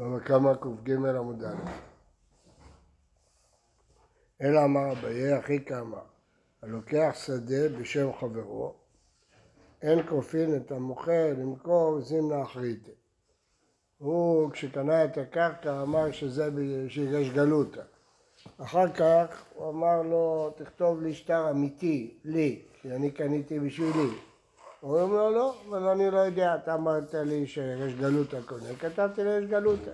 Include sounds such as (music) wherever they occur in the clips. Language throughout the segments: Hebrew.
בבא קמא קג עמוד א' אלא אמר אביי אחי קמא הלוקח שדה בשם חברו אין כופין את המוכר למכור זימנה אחריתה הוא כשקנה את הקרקע אמר שזה שיש גלותא אחר כך הוא אמר לו תכתוב לי שטר אמיתי לי כי אני קניתי בשבילי הוא אומר לא, אבל אני לא יודע, אתה אמרת לי שיש גלות הקונה, כתבתי לי יש גלותא.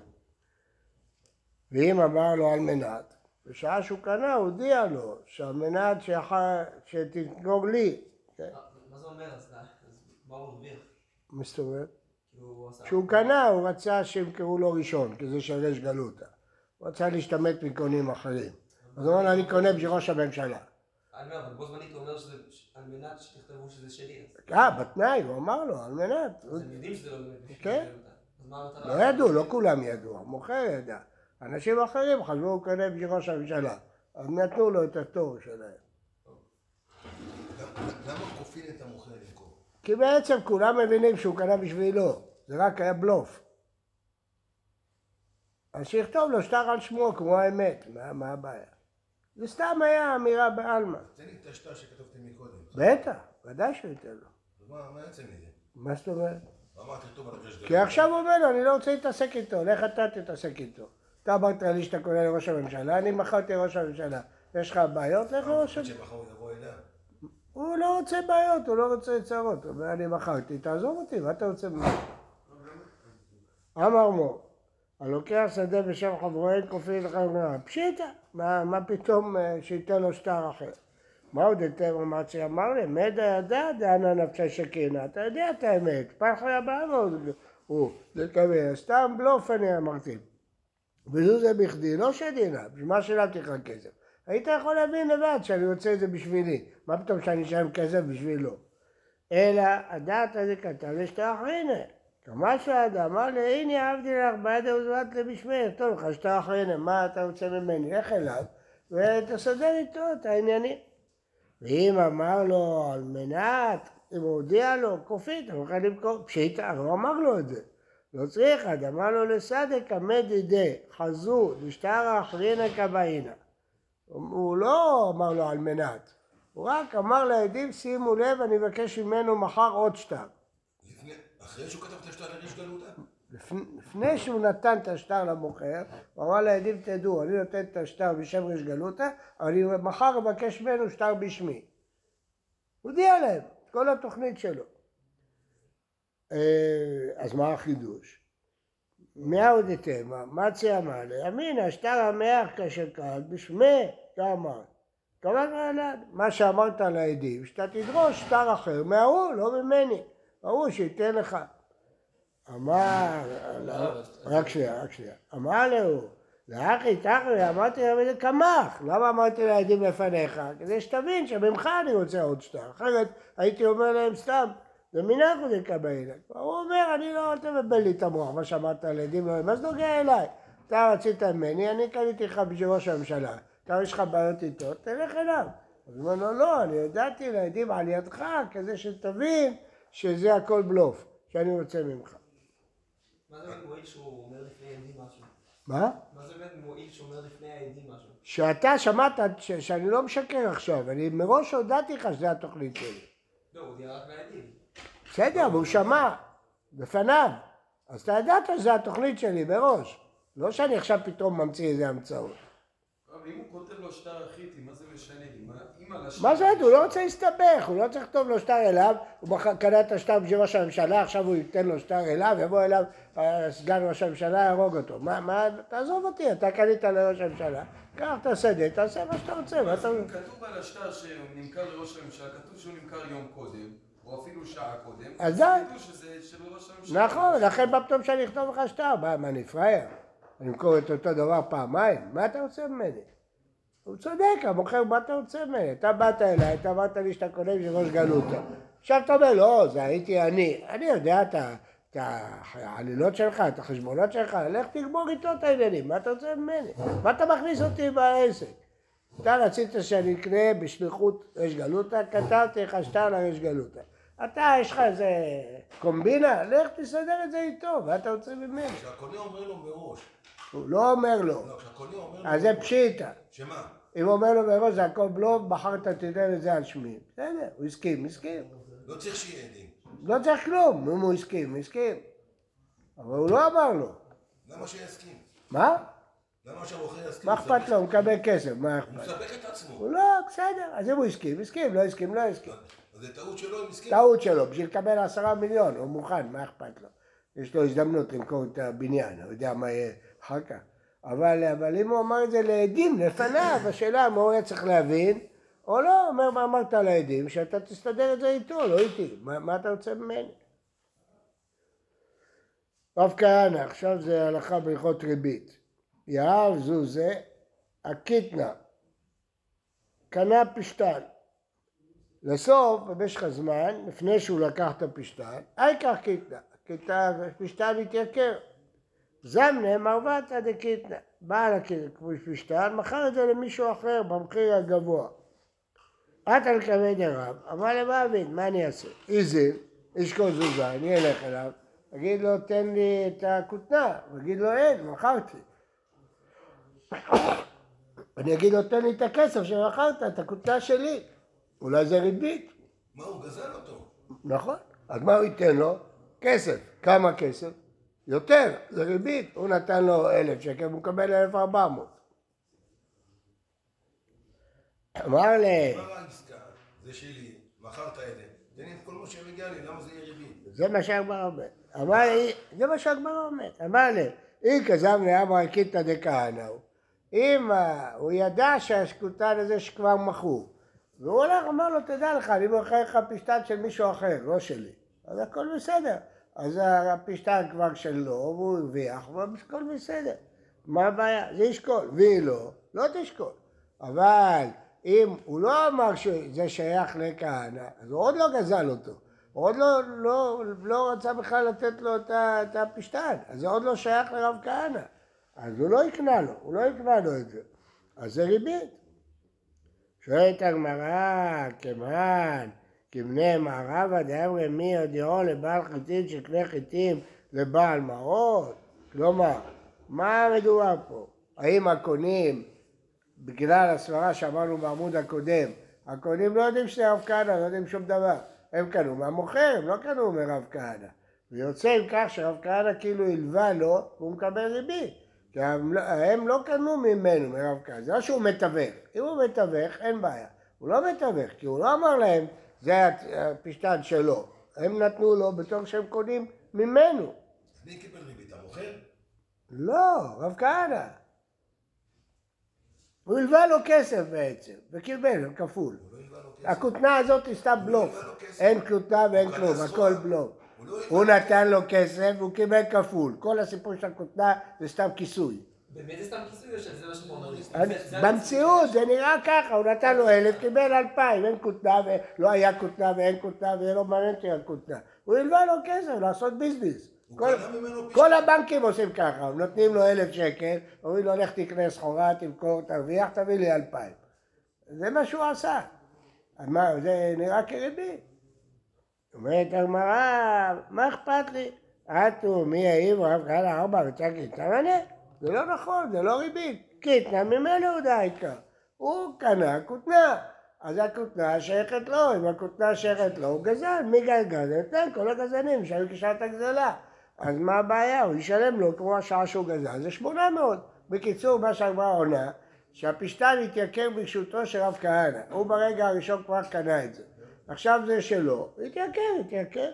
ואם אמר לו על מנת, בשעה שהוא קנה, הוא הודיע לו שעל מנת שתגמור לי. כן. מה זה אומר? אז מה הוא זאת אומרת? כשהוא קנה, הוא רצה שימכרו לו ראשון, כי זה שרש גלותא. הוא רצה להשתמט מקונים אחרים. אז הוא אומר, אני קונה בשביל ראש הממשלה. אני אומר, אבל בו זמנית הוא אומר שזה על מנת שתכתבו שזה שלי. אה, בתנאי, הוא אמר לו, על מנת. אז הם יודעים שזה לא באמת. כן. לא ידעו, לא כולם ידעו, המוכר ידע. אנשים אחרים חשבו הוא קונה בשביל ראש הממשלה. אז נתנו לו את התור שלהם. למה כופין את המוכר למכור? כי בעצם כולם מבינים שהוא קנה בשבילו. זה רק היה בלוף. אז שיכתוב לו שטר על שמו כמו האמת, מה הבעיה? זה סתם היה אמירה בעלמא. תן לי את השטר שכתבתם מקודם. בטח, ודאי שהוא ייתן לו. מה יוצא מזה? מה זאת אומרת? כי עכשיו הוא אומר לו, אני לא רוצה להתעסק איתו, לך אתה תתעסק איתו. אתה אמרת לי שאתה קונה לראש הממשלה, אני מכרתי לראש הממשלה. יש לך בעיות? לך לראש הממשלה. הוא לא רוצה בעיות, הוא לא רוצה צרות. הוא אומר, אני מכרתי, תעזוב אותי, מה אתה רוצה ממנו? אמר מור, הלוקח שדה בשם חברו אין כופין לך וגנרא. פשיטא, מה פתאום אה, שייתן לו שטר אחר? מה עוד יותר אמצי אמר לי, מדע ידע דענה נפשה שכינה, אתה יודע את האמת, פח בעמוד, הוא, זה כזה, סתם בלוף אני אמרתי. וזו זה בכדי, לא שדינה, בשביל מה שילמתי לך כסף? היית יכול להבין לבד שאני רוצה את זה בשבילי, מה פתאום שאני אשלם כסף בשבילו? אלא הדעת הזה כתב לשתי אחרינה. שעד אמר לי, הנה עבדי לך ביד עוזבת לבשמך, טוב לך שתי אחרינה, מה אתה רוצה ממני? לך אליו ותסדר איתו את העניינים. ואם אמר לו על מנת, אם הוא הודיע לו, כופית, הוא יכול למכור, פשיטה, הוא אמר לו את זה. לא צריך, אמר לו לסדק עמד ידי, חזו, דשתרא אחרינא כבאינא. הוא לא אמר לו על מנת, הוא רק אמר לעדים, שימו לב, אני מבקש ממנו מחר עוד שטר. אחרי שהוא כתב את השטר לריש גלותא? לפני שהוא נתן את השטר למוכר, הוא אמר לעדים תדעו, אני נותן את השטר בשם ריש גלותא, אבל אני מחר אבקש ממנו שטר בשמי. הוא הודיע להם כל התוכנית שלו. אה, אז מה החידוש? מאה עוד מה מצי אמר לי, אמינא שטר המח כאשר קל בשמי כאמר. כמובן מה שאמרת לעדים, שאתה תדרוש שטר אחר מההוא, לא ממני. ההוא שייתן לך. אמר, רק שנייה, רק שנייה. אמר לו, לאחי תחרי, אמרתי להם קמח. למה אמרתי לעדים לפניך? כדי שתבין שממך אני רוצה עוד שטר. אחרת הייתי אומר להם סתם, זה מנהג הוא לקבל. הוא אומר, אני לא, אל תבלבל לי את המוח, מה שאמרת לא, מה זה נוגע אליי? אתה רצית ממני, אני קניתי לך בשביל ראש הממשלה. אתה יש לך בעיות איתו, תלך אליו. אז הוא אומר לו, לא, אני ידעתי לעדים על ידך, כדי שתבין שזה הכל בלוף, שאני רוצה ממך. מה זה מועיל שהוא אומר לפני העדים משהו? מה? מה זה באמת מועיל שהוא אומר לפני העדים משהו? שאתה שמעת שאני לא משקר עכשיו, אני מראש הודעתי לך שזה התוכנית שלי. לא, הוא הודיע רק לעדים. בסדר, והוא שמע, בפניו. אז אתה ידעת שזה התוכנית שלי מראש. לא שאני עכשיו פתאום ממציא איזה המצאות. אבל אם הוא כותב לו שטר אחיתי, מה זה משנה? מה זה, הוא לא רוצה להסתבך, הוא לא צריך לכתוב לו שטר אליו, הוא קנה את השטר בשביל ראש הממשלה, עכשיו הוא ייתן לו שטר אליו, יבוא אליו סגן ראש הממשלה, יהרוג אותו. מה, מה, תעזוב אותי, אתה קנית לראש הממשלה, קח את השדה, תעשה מה שאתה רוצה. כתוב על השטר שנמכר לראש הממשלה, כתוב שהוא נמכר יום קודם. או אפילו שעה קודם, אז הממשלה. נכון, לכן מה פתאום שאני אכתוב לך שטר? מה, אני פראייר? אני אמכור את אותו דבר פעמיים? מה אתה רוצה ממני? הוא צודק, המוכר, מה אתה רוצה ממני? אתה באת אליי, אתה אמרת לי שאתה קונה בשביל ראש גלותא. עכשיו אתה אומר, לא, זה הייתי אני. אני יודע את העלילות שלך, את החשבונות שלך, לך תגמור איתו את העניינים, מה אתה רוצה ממני? מה אתה מכניס אותי בעסק? אתה רצית שאני אקנה בשליחות ריש גלותא, כתבתי לך שטר לריש גלותא. אתה, יש לך איזה קומבינה? לך תסדר את זה איתו, מה אתה רוצה ממנו? כשהקונה אומר לו מראש, הוא לא אומר לו, לא, כשהקונה אומר לו... אז זה פשיטה. שמה? אם הוא אומר לו מראש זה הכל בלוף, מחר אתה תיתן את זה על שמי. בסדר, הוא הסכים, הסכים. לא צריך שיהיה עדים. לא צריך כלום, אם הוא הסכים, הוא הסכים. אבל הוא לא אמר לו. למה שיסכים? מה? למה שהמוכר יסכים? מה הוא אכפת לו? הוא מקבל כסף, מה הוא אכפת? מסבך את עצמו. הוא לא, בסדר. אז אם הוא הסכים, הסכים, לא הסכים, לא הסכים. אז זה טעות שלו אם הסכים. טעות שלו, בשביל לקבל עשרה מיליון, הוא מוכן, מה אכפת לו? יש לו הזדמנות למכור את הבניין, הוא יודע מה יהיה אחר כך. אבל, אבל אם הוא אמר את זה לעדים לפניו, (coughs) השאלה מה הוא היה צריך להבין, או לא, אומר מה אמרת לעדים, שאתה תסתדר את זה איתו, לא איתי, מה, מה אתה רוצה ממני? רב כהנא, עכשיו זה הלכה בהלכות ריבית. יהב זו זה, הקיטנה, קנה פשתן. לסוף, במשך הזמן, לפני שהוא לקח את הפשתן, איקח קיטנה, קיטנה, פשתן התייקר. זמנה מרבתא דקיטנה. בעל הפשתן מכר את זה למישהו אחר במחיר הגבוה. עטה לקווי דרב, אמר למעביד, מה אני אעשה? איזיל, ישקול זוזה, אני אלך אליו, אגיד לו תן לי את הכותנה, הוא יגיד לו אין, מכרתי. (coughs) אני אגיד לו תן לי את הכסף שמכרת, את הכותנה שלי. אולי זה ריבית. מה, הוא גזל אותו. נכון. אז מה הוא ייתן לו? כסף. כמה כסף? יותר, זה ריבית. הוא נתן לו אלף שקל, הוא מקבל אלף ארבע מאות. אמר העסקה? זה שלי, מכרת את זה. תן לי את כל מה שמגיע לי, למה זה יהיה ריבית? זה מה שהגמרא אומר. אמר לי, זה מה שהגמרא אומר. אמר לי, אם כזב לאמר קיתא דכהנא. אם אה, הוא ידע שהשקוטן הזה שכבר מכור, והוא הולך, אמר לו, תדע לך, אני מוכר לך פשטן של מישהו אחר, לא שלי. אז הכל בסדר. אז הפשטן כבר שלו, והוא הרוויח, והכל בסדר. מה הבעיה? זה ישקול. והיא לא, לא תשקול. אבל אם הוא לא אמר שזה שייך לכהנא, אז הוא עוד לא גזל אותו. הוא עוד לא, לא, לא רצה בכלל לתת לו את הפשטן, אז זה עוד לא שייך לרב כהנא. אז הוא לא יקנה לו, הוא לא יקנה לו את זה. אז זה ריבית. שואלת הגמרא, כמהן, כבני מערבה דאמרי מי הודיעו לבעל חיטין שקנה חיטים לבעל מעות? כלומר, מה מדובר פה? האם הקונים, בגלל הסברה שאמרנו בעמוד הקודם, הקונים לא יודעים שזה רב כהנא, לא יודעים שום דבר. הם קנו מהמוכר, הם לא קנו מרב כהנא. ויוצא עם כך שרב כהנא כאילו הלווה לו והוא מקבל ריבית. כי לא- הם לא קנו ממנו, מרב כהנא, זה לא שהוא מתווך. אם הוא מתווך, אין בעיה. הוא לא מתווך, כי הוא לא אמר להם, זה הפשטן שלו. הם נתנו לו בתור שהם קונים ממנו. מי קיבל ריבית? המוכר? לא, רב כהנא. הוא הלווה לו כסף בעצם, וקיבל כפול. הוא לא. הכותנה הזאת היא סתם בלוף. לו כסף. אין כותנה ואין כלום, הכל. בלוף. הוא לא נתן לו כסף והוא קיבל כפול. כל הסיפור של הכותנה זה סתם כיסוי. באמת זה סתם כיסוי שזה מה במציאות זה נראה ככה, הוא נתן לו אלף, קיבל אלפיים, אין כותנה, ולא היה כותנה ואין כותנה וזה לא מעניין על כותנה. הוא הלווה לו כסף לעשות ביזנס. כל- הבנקים עושים ככה, הם נותנים לו אלף שקל, אומרים לו לך תקנה סחורה, תמכור, תרוויח, תביא לי אלפיים. זה מה שהוא עשה. אז מה, זה נראה כריבית. אומרת הגמרא, מה אכפת לי? עטו מי העיר רב כהנא ארבע וצק איתמנה? זה לא נכון, זה לא ריבית. קיתנה ממנו הוא דייקה. הוא קנה כותנה. אז הכותנה שייכת לו, אם הכותנה שייכת לו, הוא גזל. מי? זה נותן כל הגזלנים שהיו כשעת הגזלה. אז מה הבעיה? הוא ישלם לו כמו השעה שהוא גזל, זה שמונה מאות. בקיצור, מה שהגמרא עונה, שהפשתן התייקר ברשותו של רב כהנא. הוא ברגע הראשון כבר קנה את זה. עכשיו זה שלו, התייקר, התייקר.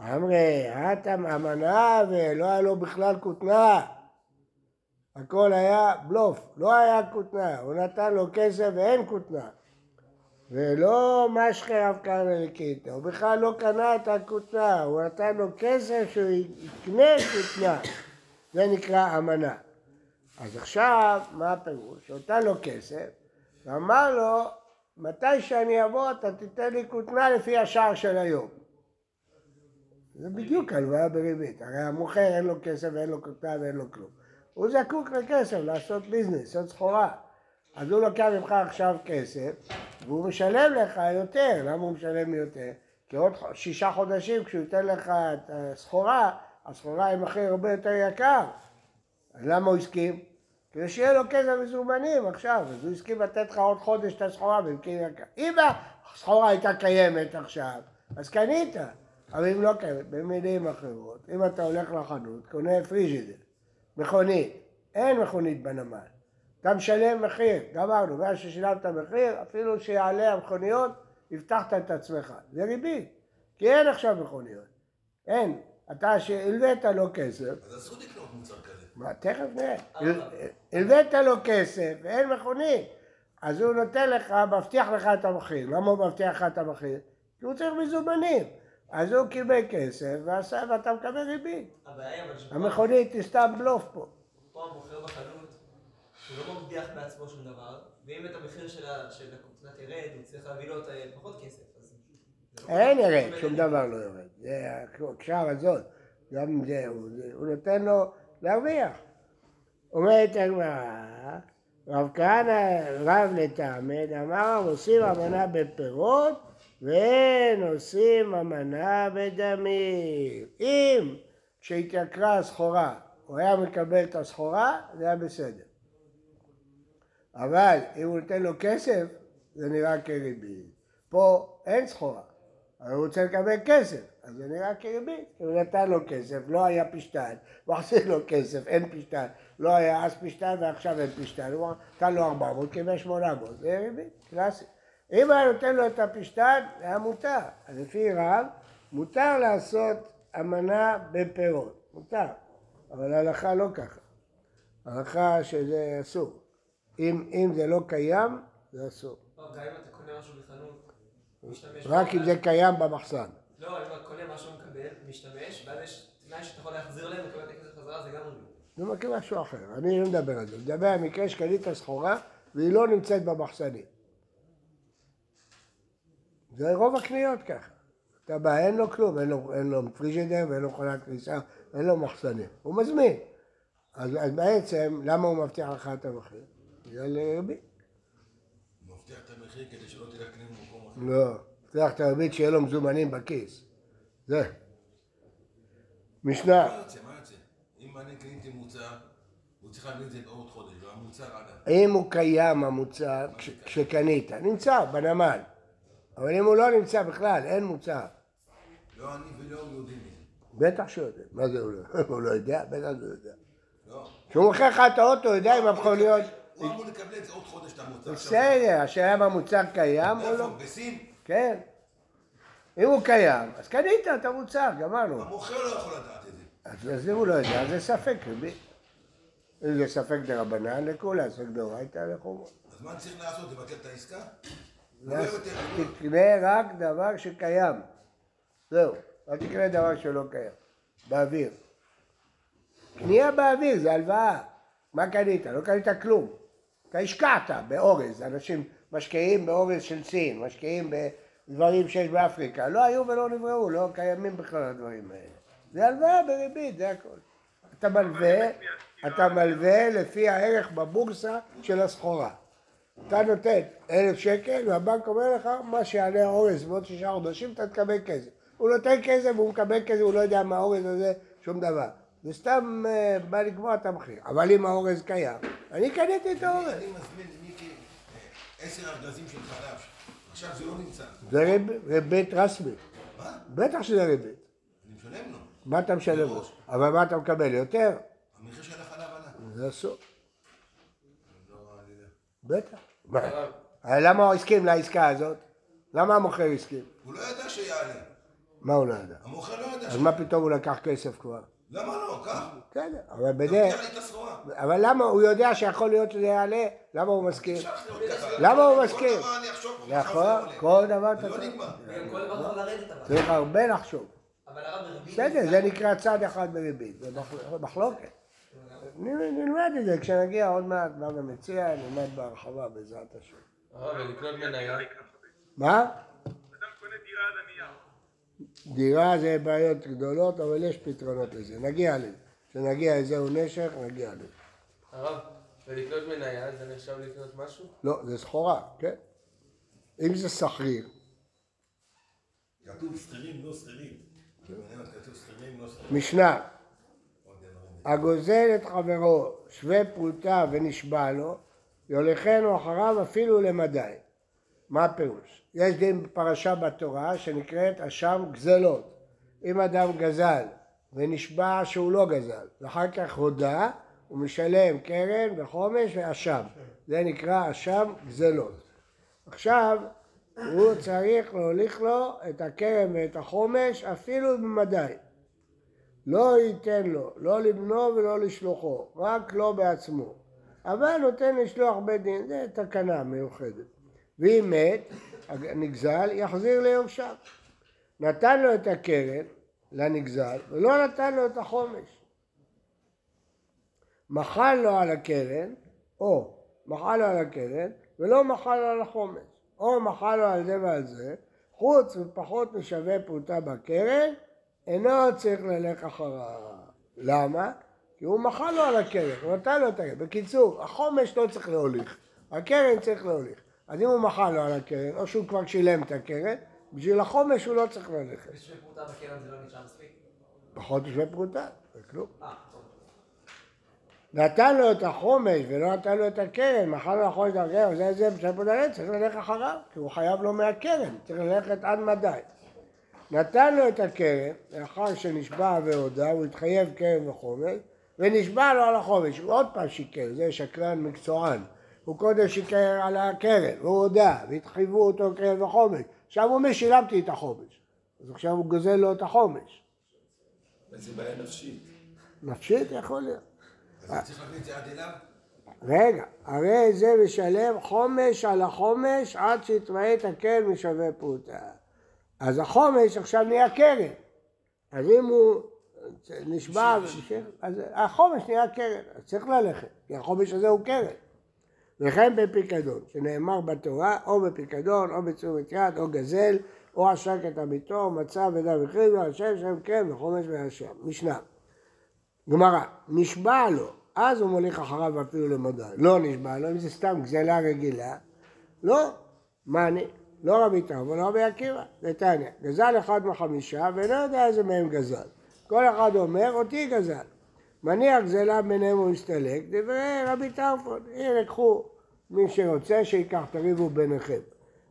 אמרי, האטם אמנה ולא היה לו בכלל כותנה. הכל היה בלוף, לא היה כותנה, הוא נתן לו כסף ואין כותנה. ולא משכי רב כהנא לקיתא, הוא בכלל לא קנה את הכותנה, הוא נתן לו כסף שהוא יקנה כותנה. זה נקרא אמנה. אז עכשיו, מה הפירוש? הוא נתן לו כסף, ואמר לו, מתי שאני אבוא אתה תיתן לי כותנה לפי השער של היום. זה בדיוק הלוואה בריבית, הרי המוכר אין לו כסף ואין לו כותנה ואין לו כלום. הוא זקוק לכסף לעשות ביזנס, לעשות סחורה. אז הוא לוקח ממך עכשיו כסף, והוא משלם לך יותר. למה הוא משלם יותר? כי עוד שישה חודשים כשהוא ייתן לך את הסחורה, הסחורה היא מחיר הרבה יותר יקר. אז למה הוא הסכים? כדי שיהיה לו כסף מזומנים עכשיו, אז הוא הסכים לתת לך עוד חודש את הסחורה במחיר יקר. אם הסחורה הייתה קיימת עכשיו, אז קנית, אבל אם לא קיימת, במילים אחרות, אם אתה הולך לחנות, קונה פריג'ידר, מכונית, אין מכונית בנמל, אתה משלם מחיר, גמרנו, ואז ששילמת מחיר, אפילו שיעלה המכוניות, הבטחת את עצמך, זה ריבית, כי אין עכשיו מכוניות, אין, אתה שהלווית לו כסף, אז אסור לקנות מוצר כזה. מה, תכף נראה. הל- הלווית לו כסף ואין מכונית, אז הוא נותן לך, מבטיח לך את המחיר. למה הוא מבטיח לך את המחיר? כי הוא צריך מזומנים. אז הוא קיבל כסף ועשה, ואתה מקבל ריבית. המכונית היא סתם בלוף פה. פה המוכר בחנות, הוא לא מבטיח בעצמו שום דבר, ואם את המחיר של ה- של הקורקינט ירד, הוא צריך להביא לו את פחות כסף. אין ירד, שום. דבר לא יורד. זה הקשר הזאת. גם זה, הוא, זה- הוא נותן לו להרוויח. אומרת הגמרא, רב כהנא רב לטעמד, אמר עושים אמנה בפירות ואין עושים אמנה בדמים. אם כשהתייקרה הסחורה הוא היה מקבל את הסחורה, זה היה בסדר. אבל אם הוא נותן לו כסף, זה נראה כריבית. פה אין סחורה, אבל הוא רוצה לקבל כסף, אז זה נראה כריבית. הוא נתן לו כסף, לא היה פשטן, מחזיר לו כסף, אין פשטן, לא היה אז פשטן ועכשיו אין פשטן, הוא נתן לו 400, קיבל 800, זה ריבית, קלאסי. אם היה נותן לו את הפשטן, זה היה מותר. אז לפי רב, מותר לעשות אמנה בפירות, מותר, אבל ההלכה לא ככה. ההלכה שזה אסור. אם, אם זה לא קיים, זה אסור. לא, גם אם אתה קונה משהו בחנות, משתמש... רק אם זה קיים במחסן. לא, אם אתה קונה משהו מקבל, משתמש, ואז יש תנאי שאתה יכול להחזיר להם, לקבל את הכסף חזרה, זה גם ריבית. זה מכיר משהו אחר, אני לא מדבר על זה. מדבר על מקרה שקנית סחורה והיא לא נמצאת במחסנים. זה רוב הקניות ככה. אתה בא, אין לו כלום, אין לו, אין לו פריג'ידר ואין לו מכונת כניסה, אין לו מחסנים. הוא מזמין. אז, אז בעצם, למה הוא מבטיח לך את המחיר? בגלל ריבית. הוא מבטיח את המחיר כדי שלא תלך לקנות במקום אחר. לא, מבטיח את הריבית שיהיה לו מזומנים בכיס. זה. משנה. מה יוצא? מה יוצא? אם אני קניתי מוצר, הוא צריך להביא את זה בעוד חודש, והמוצר עלה. אם הוא קיים המוצר כש- כשקנית, נמצא בנמל. אבל אם הוא לא נמצא בכלל, אין מוצר. לא אני ולא הוא יודעים. בטח שהוא יודע. מה זה הוא לא (laughs) לא יודע? בטח שהוא יודע. לא. כשהוא מוכר לך את האוטו, הוא יודע אם המכוניות... הוא אמור לקבל את זה עוד חודש את המוצר. בסדר, השאלה אם המוצר קיים או לא. בסין? כן. אם הוא קיים, אז קנית את המוצר, גמרנו. המוכר לא יכול לדעת את זה. אז אם הוא לא יודע, זה ספק. אם זה ספק דרבנן, לכולה, ספק דאורייתא לחומרה. אז מה צריך לעשות? לבטל את העסקה? לא- תקנה רק דבר שקיים. זהו, אל תקנה דבר שלא קיים. באוויר. קנייה באוויר זה הלוואה. מה קנית? לא קנית כלום. אתה השקעת באורז, אנשים משקיעים באורז של סין, משקיעים בדברים שיש באפריקה. לא היו ולא נבראו, לא קיימים בכלל הדברים האלה. זה הלוואה בריבית, זה הכל. אתה מלווה, אתה מלווה לפי הערך בבורסה של הסחורה. אתה נותן אלף שקל והבנק אומר לך מה שיעלה האורז בעוד שישה חודשים אתה תקבל כסף. הוא נותן כסף והוא מקבל כסף, הוא לא יודע מה האורז הזה, שום דבר. זה סתם אה, בא לקבוע את המחיר. אבל אם האורז קיים, אני קניתי את האורז. אני מזמין מיקי עשר ארגזים של חלב. עכשיו זה לא נמצא. זה ריב, ריבית רשמית. מה? בטח שזה ריבית. אני משלם לו. מה אתה משלם לו? אבל מה אתה מקבל? יותר? המחיר של החלב עלה. זה אסור. לא, יודע. בטח. מה? אבל למה הוא הסכים לעסקה הזאת? למה המוכר הסכים? הוא לא ידע שיעלה. מה הוא לא ידע? המוכר לא ידע אז ש... מה פתאום הוא לקח כסף כבר? למה לא? קח. בסדר, אבל בדרך... תבטיח לי את הסחורה. אבל למה, הוא יודע שיכול להיות שזה יעלה, למה הוא מסכים? למה הוא כל מסכים? דבר אני אחשוב, נכון, כל. דבר אתה זה לא צריך. אבל. צריך הרבה לחשוב. אבל הרב בריבית... בסדר, זה נקרא צד אחד בריבית, זה מחל- מחלוקת. נלמד את זה כשנגיע עוד מעט, מה גם מציע, נלמד בהרחבה בעזרת השם. הרב, ולקנות מניה? מה? אדם קונה דירה על הנייר. דירה זה בעיות גדולות, אבל יש פתרונות לזה, נגיע לזה. כשנגיע לזהו נשך, נגיע לזה. הרב, ולקנות מניה זה נחשב לקנות משהו? לא, זה סחורה, כן? אם זה שכיר, כתוב שכירים לא שכירים. במנהמת כתוב שכירים לא שכירים. משנה. הגוזל את חברו שווה פרוטה ונשבע לו, יוליכנו אחריו אפילו למדי. מה הפירוש? יש דין פרשה בתורה שנקראת אשם גזלות. אם אדם גזל ונשבע שהוא לא גזל, ואחר כך הודה, הוא משלם קרן וחומש ואשם. זה נקרא אשם גזלות. עכשיו, הוא צריך להוליך לו את הקרן ואת החומש אפילו במדי. לא ייתן לו, לא לבנו ולא לשלוחו, רק לו בעצמו. אבל נותן לשלוח בית דין, זה תקנה מיוחדת. ואם מת, הנגזל, יחזיר ליורשיו. נתן לו את הקרן לנגזל, ולא נתן לו את החומש. מחל לו על הקרן, או מחל לו על הקרן, ולא מחל לו על החומש. או מחל לו על זה ועל זה, חוץ ופחות משווה פרוטה בקרן, אינו צריך ללך אחריו. למה? כי הוא מחל לו על הקרן, הוא נתן לו את הקרן. בקיצור, החומש לא צריך להוליך, הקרן צריך להוליך. אז אם הוא מחל לו על הקרן, או שהוא כבר שילם את הקרן, בשביל החומש הוא לא צריך ללכת. ושווה פרוטה בקרן זה לא נשאר מספיק? פחות משווה פרוטה, זה כלום. אה. נתן לו את החומש ולא נתן לו את הקרן, מחל לו החומש את הקרן, זה זה בשביל פרוטה, צריך ללכת אחריו, כי הוא חייב לו מהקרן, צריך ללכת עד מדי. נתן לו את הקרן, לאחר שנשבע והודה, הוא התחייב קרן וחומש, ונשבע לו על החומש, הוא עוד פעם שיקר, זה שקרן מקצוען. הוא קודם שיקר על הקרן, והוא הודה, והתחייבו אותו קרן וחומש. עכשיו הוא אומר, שילמתי את החומש. אז עכשיו הוא גוזל לו את החומש. זה בעיה נפשית. נפשית יכול להיות. אז צריך להביא את זה עד אליו? רגע, הרי זה משלם חומש על החומש עד שיתמעט הקרן משווה פרוטה. אז החומש עכשיו נהיה קרן. אז אם הוא נשבע, אז החומש נהיה קרן, אז צריך ללכת, כי החומש הזה הוא קרן. וכן בפיקדון, שנאמר בתורה, או בפיקדון, או בתשומת יד, או גזל, או עשק את עמיתו, או מצא ודם הכריזו, השם שם כן, וחומש והשם. משנה. גמרא, נשבע לו, אז הוא מוליך אחריו אפילו למדי. לא נשבע לו, אם זה סתם גזלה רגילה, לא, מה אני? לא רבי טרף ולא רבי עקיבא, נתניה. גזל אחד מחמישה ואינו יודע איזה מהם גזל. כל אחד אומר, אותי גזל. מניח גזלה ביניהם ומסתלק, דברי רבי טרפון, הנה קחו, מי שרוצה שיקח, תריבו ביניכם.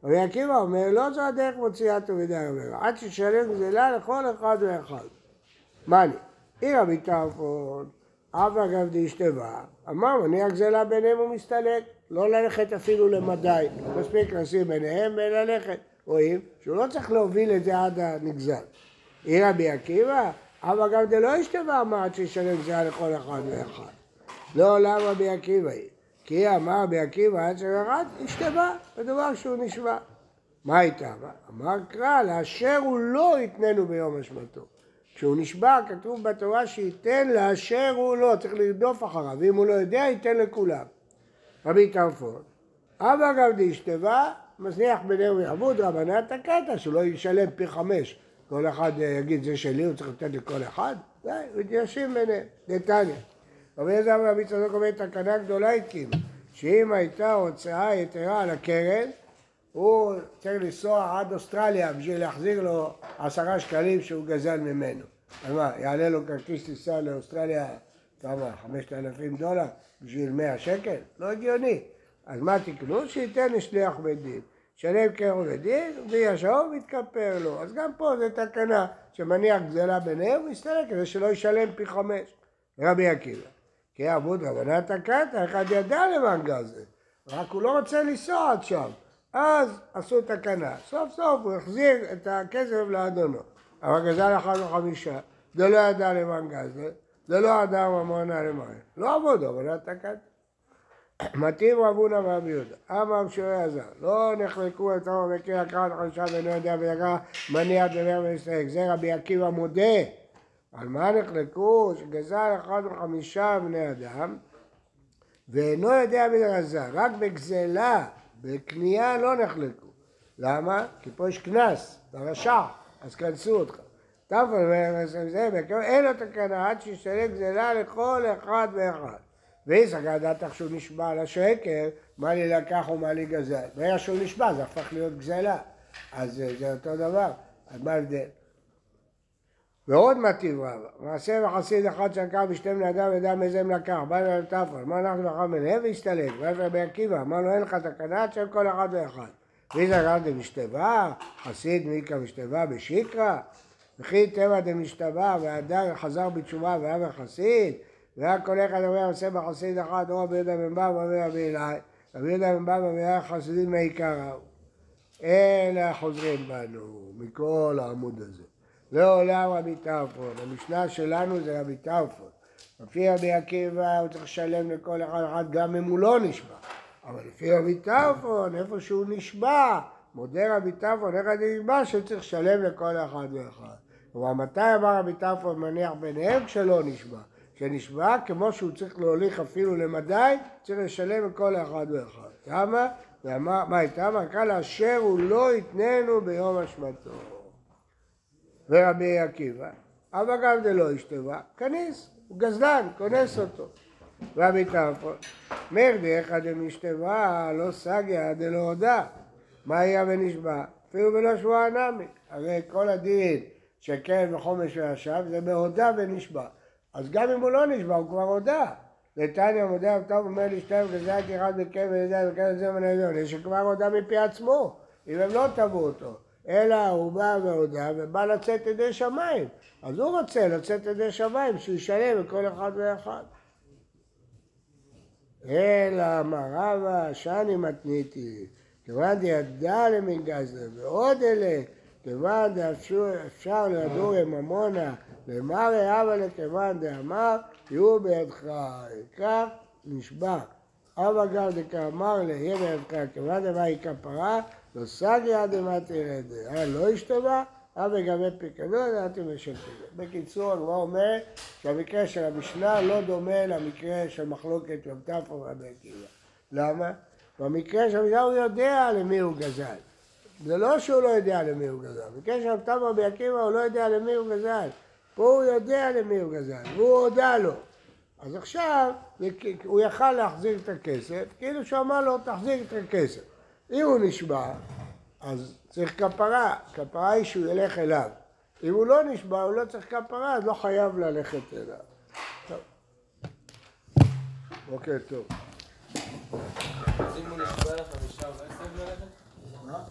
רבי עקיבא אומר, לא זו הדרך מוציאה תלמידי עבירה, עד שישלם גזלה לכל אחד ואחד. מה אני? אי רבי טרפון, אבא אגב דאשתבה, אמר מניח גזלה ביניהם ומסתלק, לא ללכת אפילו למדי, מספיק לשים ביניהם וללכת. רואים שהוא לא צריך להוביל את זה עד הנגזל. אי רבי עקיבא, אבא גם דלא אשתבה אמר עד שישלם גזלה לכל אחד ואחד. לא עולם רבי עקיבא היא, כי אמר רבי עקיבא עד שירד אשתבה, בדבר שהוא נשבע. מה הייתה? אמר קרא, לאשר הוא לא יתננו ביום אשמתו. כשהוא נשבע, כתוב בתורה שייתן לאשר הוא לא, צריך לרדוף אחריו, ואם הוא לא יודע, ייתן לכולם. רבי טרפון, אבא גם דאשתבה, מזניח ביניהם ויעבוד רבנן תקעתא, שהוא לא ישלם פי חמש. כל אחד אה, יגיד זה שלי, הוא צריך לתת לכל אחד? יתיישב ביניהם, נתניה. רבי אליעזר ורבי צדוק אומר תקנה גדולה התקין, שאם הייתה הוצאה יתרה על הקרן, הוא צריך לנסוע עד אוסטרליה בשביל להחזיר לו עשרה שקלים שהוא גזל ממנו. אז מה, יעלה לו כרטיס טיסה לאוסטרליה, כמה, חמשת אלפים דולר בשביל מאה שקל? לא הגיוני. אז מה תקנו? שייתן לשליח בית דין. שלם קרן בית דין, וישור ויתכפר לו. אז גם פה זה תקנה שמניח גזלה ביניהם, הוא יסתלק כדי שלא ישלם פי חמש. רבי עקיבא. כי עבוד רבנן תקעת, אחד ידע למען גזל. רק הוא לא רוצה לנסוע עד שם. אז עשו תקנה. סוף סוף הוא החזיר את הכסף לאדונו. אבל גזל אחד וחמישה. זה לא ידע למען גזל. זה לא ידע ממונה למען. לא עבודו, אבל תקעת. מתאים רב הונא ורבי יהודה. אמר משורר הזר, לא נחלקו את הרוב וקרא הקראת חמישה ואינו יודע ויקרא מניע דבר ומסתייג. זה רבי עקיבא מודה. על מה נחלקו? שגזל אחד מחמישה בני אדם ואינו יודע בדרזה, רק בגזלה, בקנייה לא נחלקו. למה? כי פה יש קנס, אתה רשע, אז כנסו אותך. טפל אין לו תקנה עד שישתלם גזלה לכל אחד ואחד. ואיסא דעתך שהוא נשבע על השקר, מה לי לקח ומה לי גזל. ברגע שהוא נשבע זה הפך להיות גזלה. אז זה אותו דבר. אז מה ההבדל? ועוד מטיב רבא, מעשה וחסיד אחד שלקח בשתי בני אדם וידע מאיזה הם לקח, בא אליו תפרא, מה אנחנו לאחר מנהל בא אליו רבי עקיבא, אמר לו אין לך תקנה של כל אחד ואחד. ואיזה גר דמשתבה, חסיד מיקרא משתבה בשיקרא, וכי טבע דמשתבה והדר חזר בתשובה והיה בחסיד, והיה כל אחד אומר עושה בחסיד אחד, או רבי יהודה בן בבא רבי רבי אלי, רבי יהודה בן בבא והיה חסידים מעיקרא. אלה חוזרים בנו מכל העמוד הזה. לעולם רבי טרפון, המשנה שלנו זה רבי טרפון. לפי רבי עקיבא הוא צריך לשלם לכל אחד אחד גם אם הוא לא נשבע. אבל לפי רבי טרפון, איפה שהוא נשבע, מודה רבי טרפון, איך אני נשבע שצריך לשלם לכל אחד ואחד. כלומר, מתי אמר רבי טרפון מניח ביניהם כשלא נשבע? כשנשבע, כמו שהוא צריך להוליך אפילו למדי, צריך לשלם לכל אחד ואחד. למה? ואמר, מה הייתה? אמר, קרא לאשר הוא לא יתננו ביום אשמתו. ורבי עקיבא, אבא גם דלא ישתבה, כניס, הוא גזלן, כונס אותו. רבי טרפון, מר דאחא דמשתבה, לא סגיה דלא הודה. מה היה ונשבע? אפילו בלא שבועה נמי. הרי כל הדין קרן וחומש וישב זה בהודה ונשבע. אז גם אם הוא לא נשבע, הוא כבר הודה. נתניה מודה טוב אומר להשתלם גזלתי אחד מכם וידע וכאן זה מן העליון. יש שכבר הודה מפי עצמו, אם הם לא תבעו אותו. אלא הוא בא והודה ובא לצאת ידי שמיים. אז הוא רוצה לצאת ידי שמיים, שישלם לכל אחד ואחד. אלא אמר רבא, שאני מתניתי, כיוון דידע למגזלה, ועוד אלה, כיוון דאפשר לדור עם ממונה, למרי אבא לכיוון דאמר, יהיו בידך, כך נשבע. אבא גם דקאמר יהיה בידך, כיוון דמה היא כפרה, לא סגיה דמה תרד. לא השתבע, אבא גבי פיקדון, נתי משלפים. בקיצור, הגמרא אומר שהמקרה של המשנה לא דומה למקרה של מחלוקת יום טפו ורבי עקיבא. למה? במקרה של המשנה הוא יודע למי הוא גזל. זה לא שהוא לא יודע למי הוא גזל. יום טפו ורבי עקיבא הוא לא יודע למי הוא גזל. פה הוא יודע למי הוא גזל, והוא הודה לו. אז עכשיו הוא יכל להחזיר את הכסף, כאילו שהוא אמר לו תחזיר את הכסף. אם הוא נשבע, אז צריך כפרה, כפרה היא שהוא ילך אליו. אם הוא לא נשבע, הוא לא צריך כפרה, אז לא חייב ללכת אליו. טוב. בוקר טוב. אז אם הוא נשבע לך